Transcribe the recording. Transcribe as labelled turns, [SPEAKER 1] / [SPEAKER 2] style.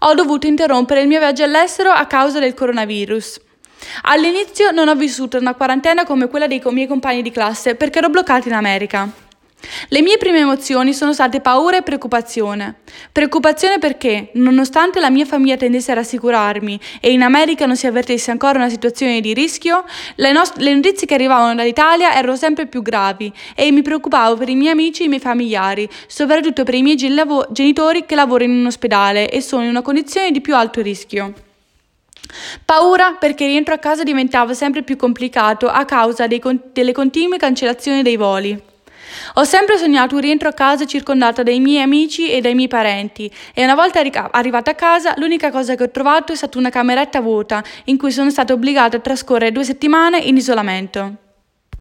[SPEAKER 1] ho dovuto interrompere il mio viaggio all'estero a causa del coronavirus. All'inizio non ho vissuto una quarantena come quella dei miei compagni di classe perché ero bloccata in America. Le mie prime emozioni sono state paura e preoccupazione. Preoccupazione perché, nonostante la mia famiglia tendesse a rassicurarmi e in America non si avvertisse ancora una situazione di rischio, le, nost- le notizie che arrivavano dall'Italia erano sempre più gravi e mi preoccupavo per i miei amici e i miei familiari, soprattutto per i miei genitori che lavorano in un ospedale e sono in una condizione di più alto rischio. Paura perché il rientro a casa diventava sempre più complicato a causa con- delle continue cancellazioni dei voli. Ho sempre sognato un rientro a casa circondata dai miei amici e dai miei parenti e una volta arrivata a casa l'unica cosa che ho trovato è stata una cameretta vuota in cui sono stata obbligata a trascorrere due settimane in isolamento.